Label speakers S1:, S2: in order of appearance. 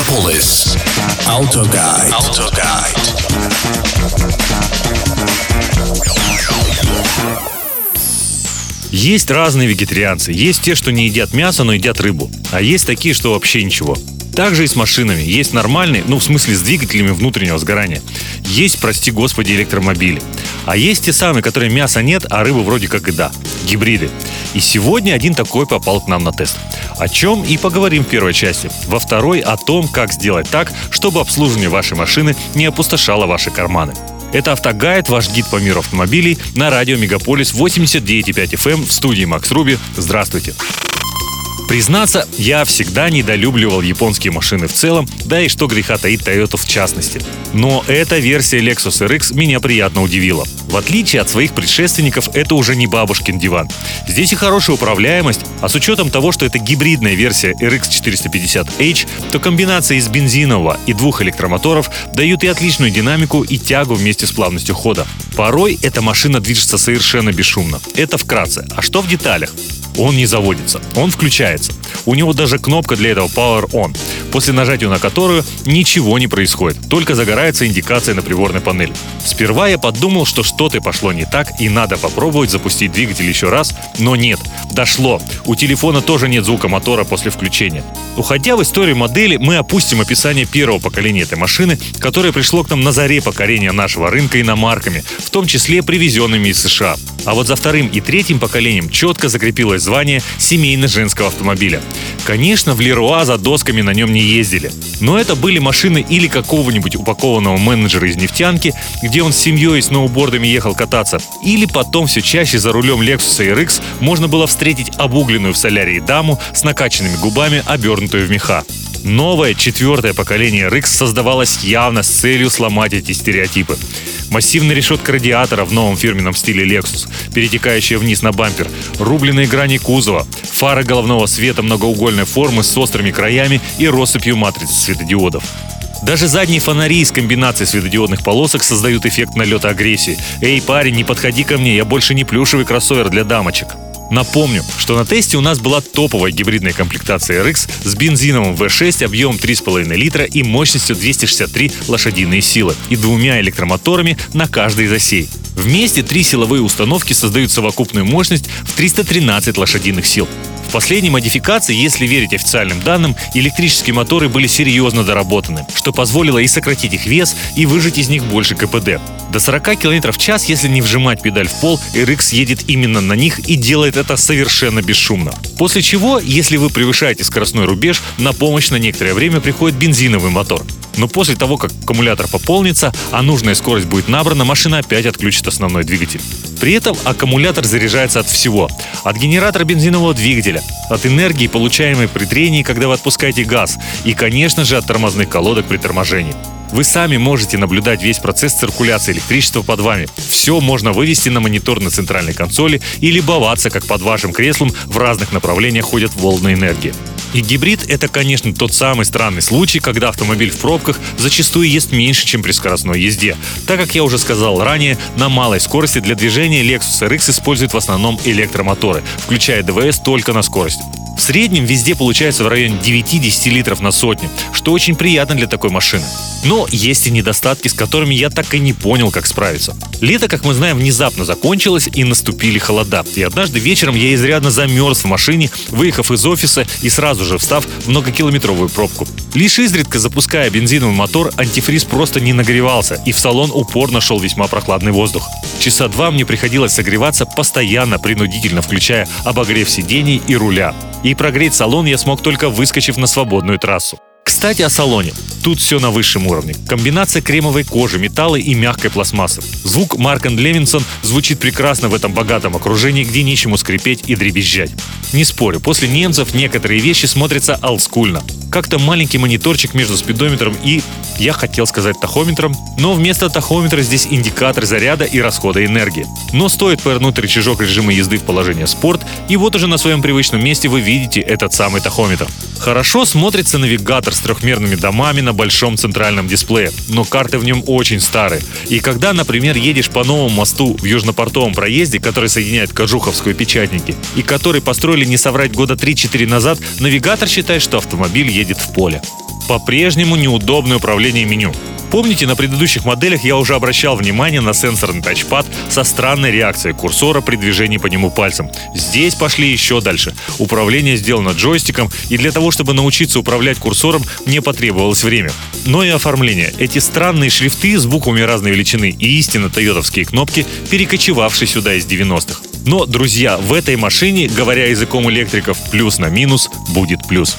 S1: Мегаполис. Автогайд. Автогайд.
S2: Есть разные вегетарианцы. Есть те, что не едят мясо, но едят рыбу. А есть такие, что вообще ничего. Также и с машинами. Есть нормальные, ну в смысле с двигателями внутреннего сгорания. Есть, прости господи, электромобили. А есть те самые, которые мяса нет, а рыбы вроде как и да. Гибриды. И сегодня один такой попал к нам на тест. О чем и поговорим в первой части. Во второй о том, как сделать так, чтобы обслуживание вашей машины не опустошало ваши карманы. Это «Автогайд», ваш гид по миру автомобилей на радио «Мегаполис» 89,5 FM эм в студии Макс Руби. Здравствуйте. Признаться, я всегда недолюбливал японские машины в целом, да и что греха таить Toyota в частности. Но эта версия Lexus RX меня приятно удивила. В отличие от своих предшественников, это уже не бабушкин диван. Здесь и хорошая управляемость, а с учетом того, что это гибридная версия RX 450H, то комбинация из бензинового и двух электромоторов дают и отличную динамику, и тягу вместе с плавностью хода. Порой эта машина движется совершенно бесшумно. Это вкратце. А что в деталях? Он не заводится, он включается. У него даже кнопка для этого Power On, после нажатия на которую ничего не происходит, только загорается индикация на приборной панели. Сперва я подумал, что что-то пошло не так и надо попробовать запустить двигатель еще раз, но нет, дошло. У телефона тоже нет звука мотора после включения. Уходя в историю модели, мы опустим описание первого поколения этой машины, которое пришло к нам на заре покорения нашего рынка иномарками, в том числе привезенными из США. А вот за вторым и третьим поколением четко закрепилось звание семейно-женского автомобиля. Конечно, в Леруа за досками на нем не ездили. Но это были машины или какого-нибудь упакованного менеджера из нефтянки, где он с семьей и сноубордами ехал кататься, или потом все чаще за рулем Lexus RX можно было встретить обугленную в солярии даму с накачанными губами, обернутую в меха. Новое четвертое поколение RX создавалось явно с целью сломать эти стереотипы. Массивная решетка радиатора в новом фирменном стиле Lexus, перетекающая вниз на бампер, рубленые грани кузова, фары головного света многоугольной формы с острыми краями и россыпью матриц светодиодов. Даже задние фонари из комбинации светодиодных полосок создают эффект налета агрессии. «Эй, парень, не подходи ко мне, я больше не плюшевый кроссовер для дамочек». Напомню, что на тесте у нас была топовая гибридная комплектация RX с бензиновым V6 объемом 3,5 литра и мощностью 263 лошадиные силы и двумя электромоторами на каждой из осей. Вместе три силовые установки создают совокупную мощность в 313 лошадиных сил. В последней модификации, если верить официальным данным, электрические моторы были серьезно доработаны, что позволило и сократить их вес, и выжать из них больше КПД. До 40 км в час, если не вжимать педаль в пол, RX едет именно на них и делает это совершенно бесшумно. После чего, если вы превышаете скоростной рубеж, на помощь на некоторое время приходит бензиновый мотор. Но после того, как аккумулятор пополнится, а нужная скорость будет набрана, машина опять отключит основной двигатель. При этом аккумулятор заряжается от всего. От генератора бензинового двигателя, от энергии, получаемой при трении, когда вы отпускаете газ, и, конечно же, от тормозных колодок при торможении. Вы сами можете наблюдать весь процесс циркуляции электричества под вами. Все можно вывести на монитор на центральной консоли и любоваться, как под вашим креслом в разных направлениях ходят волны энергии. И гибрид – это, конечно, тот самый странный случай, когда автомобиль в пробках зачастую ест меньше, чем при скоростной езде. Так как я уже сказал ранее, на малой скорости для движения Lexus RX использует в основном электромоторы, включая ДВС только на скорость. В среднем везде получается в районе 9-10 литров на сотню, что очень приятно для такой машины. Но есть и недостатки, с которыми я так и не понял, как справиться. Лето, как мы знаем, внезапно закончилось и наступили холода. И однажды вечером я изрядно замерз в машине, выехав из офиса и сразу же встав многокилометровую пробку. Лишь изредка запуская бензиновый мотор, антифриз просто не нагревался, и в салон упорно шел весьма прохладный воздух. Часа два мне приходилось согреваться постоянно, принудительно включая обогрев сидений и руля. И прогреть салон я смог только выскочив на свободную трассу. Кстати, о салоне. Тут все на высшем уровне. Комбинация кремовой кожи, металла и мягкой пластмассы. Звук Маркан Левинсон звучит прекрасно в этом богатом окружении, где нечему скрипеть и дребезжать. Не спорю, после немцев некоторые вещи смотрятся олдскульно. Как-то маленький мониторчик между спидометром и, я хотел сказать тахометром, но вместо тахометра здесь индикатор заряда и расхода энергии. Но стоит повернуть рычажок режима езды в положение спорт, и вот уже на своем привычном месте вы видите этот самый тахометр. Хорошо смотрится навигатор с трехмерными домами на большом центральном дисплее, но карты в нем очень старые. И когда, например, едешь по новому мосту в южнопортовом проезде, который соединяет Кожуховскую и Печатники, и который построили не соврать года 3-4 назад, навигатор считает, что автомобиль едет в поле. По-прежнему неудобное управление меню. Помните, на предыдущих моделях я уже обращал внимание на сенсорный тачпад со странной реакцией курсора при движении по нему пальцем. Здесь пошли еще дальше. Управление сделано джойстиком, и для того, чтобы научиться управлять курсором, мне потребовалось время. Но и оформление. Эти странные шрифты с буквами разной величины и истинно тойотовские кнопки, перекочевавшие сюда из 90-х. Но, друзья, в этой машине, говоря языком электриков, плюс на минус будет плюс.